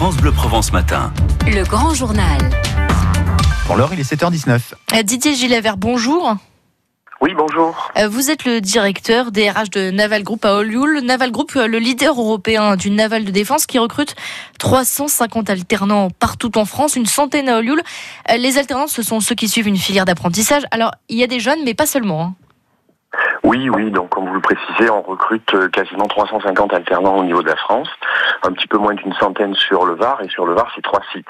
France Bleu Provence Matin. Le grand journal. Pour l'heure, il est 7h19. Euh, Didier Gilavert, bonjour. Oui, bonjour. Euh, Vous êtes le directeur des RH de Naval Group à Olioul. Naval Group, euh, le leader européen du naval de défense qui recrute 350 alternants partout en France, une centaine à Olioul. Les alternants, ce sont ceux qui suivent une filière d'apprentissage. Alors, il y a des jeunes, mais pas seulement. hein. Oui, oui, donc comme vous le précisez, on recrute euh, quasiment 350 alternants au niveau de la France, un petit peu moins d'une centaine sur le Var, et sur le Var, c'est trois sites.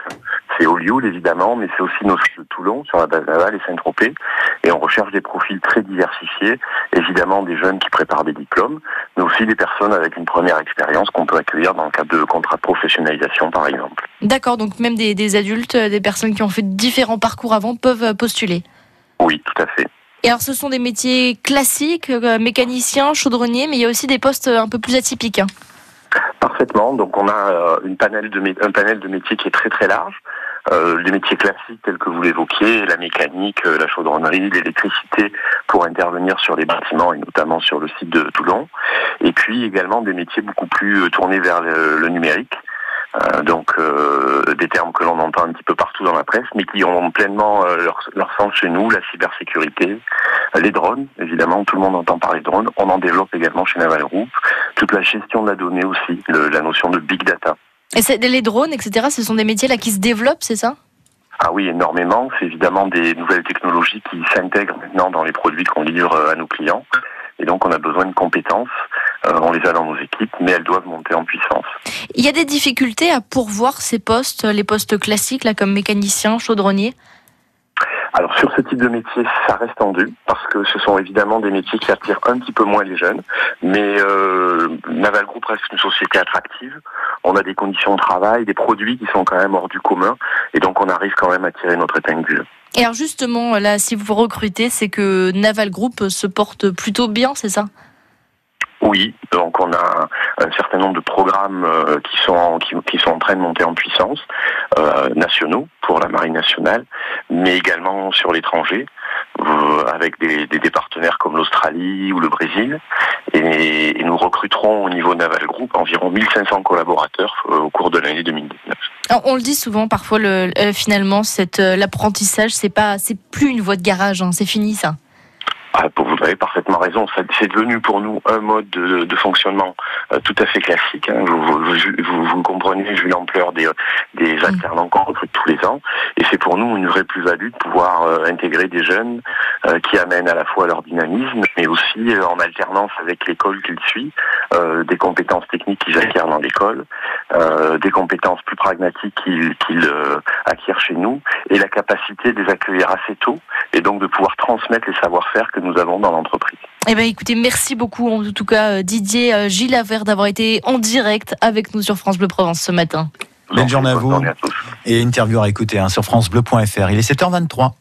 C'est Olioul, évidemment, mais c'est aussi nos sites de Toulon, sur la base navale, et Saint-Tropez, et on recherche des profils très diversifiés, évidemment des jeunes qui préparent des diplômes, mais aussi des personnes avec une première expérience qu'on peut accueillir dans le cadre de contrats de professionnalisation, par exemple. D'accord, donc même des, des adultes, euh, des personnes qui ont fait différents parcours avant peuvent postuler. Oui, tout à fait. Et alors, ce sont des métiers classiques, euh, mécaniciens, chaudronniers, mais il y a aussi des postes euh, un peu plus atypiques. Parfaitement. Donc on a euh, un panel de métiers qui est très très large. Euh, les métiers classiques tels que vous l'évoquiez, la mécanique, la chaudronnerie, l'électricité pour intervenir sur les bâtiments et notamment sur le site de Toulon. Et puis également des métiers beaucoup plus tournés vers le, le numérique. Donc des termes que l'on entend un petit peu partout dans la presse, mais qui ont pleinement leur, leur sens chez nous, la cybersécurité, les drones, évidemment, tout le monde entend parler de drones. On en développe également chez Naval Group, toute la gestion de la donnée aussi, le- la notion de big data. Et les drones, etc., ce sont des métiers là qui se développent, c'est ça? Ah oui, énormément. C'est évidemment des nouvelles technologies qui s'intègrent maintenant dans les produits qu'on livre euh, à nos clients. Et donc, on a besoin de compétences. Euh, on les a dans nos équipes, mais elles doivent monter en puissance. Il y a des difficultés à pourvoir ces postes, les postes classiques, là, comme mécanicien, chaudronnier? Alors, sur ce type de métier, ça reste tendu, parce que ce sont évidemment des métiers qui attirent un petit peu moins les jeunes. Mais euh, Naval Group reste une société attractive. On a des conditions de travail, des produits qui sont quand même hors du commun. Et donc, on arrive quand même à tirer notre épingle du jeu. Et alors justement, là, si vous recrutez, c'est que Naval Group se porte plutôt bien, c'est ça? Oui, donc on a un certain nombre de programmes euh, qui sont qui, qui sont en train de monter en puissance, euh, nationaux pour la marine nationale, mais également sur l'étranger, euh, avec des, partenaires comme l'Australie ou le Brésil. Et, nous recruterons au niveau Naval Group environ 1500 collaborateurs euh, au cours de l'année 2019. Alors, On le dit souvent, parfois, euh, finalement, l'apprentissage, c'est pas, plus une voie de garage, hein, c'est fini ça. Ah, vous avez parfaitement raison. C'est devenu pour nous un mode de, de fonctionnement euh, tout à fait classique. hein. Vous, vous, vous- vous comprenez vu l'ampleur des, des alternants qu'on recrute tous les ans. Et c'est pour nous une vraie plus-value de pouvoir euh, intégrer des jeunes euh, qui amènent à la fois leur dynamisme, mais aussi euh, en alternance avec l'école qu'ils suivent, euh, des compétences techniques qu'ils acquièrent dans l'école, euh, des compétences plus pragmatiques qu'ils euh, acquièrent chez nous, et la capacité de les accueillir assez tôt, et donc de pouvoir transmettre les savoir-faire que nous avons dans l'entreprise. Eh ben, écoutez, merci beaucoup, en tout cas, Didier euh, Gilavert, d'avoir été en direct avec nous sur France Bleu Provence ce matin. Belle journée à vous. journée à tous. Et interview à écouter hein, sur FranceBleu.fr. Il est 7h23.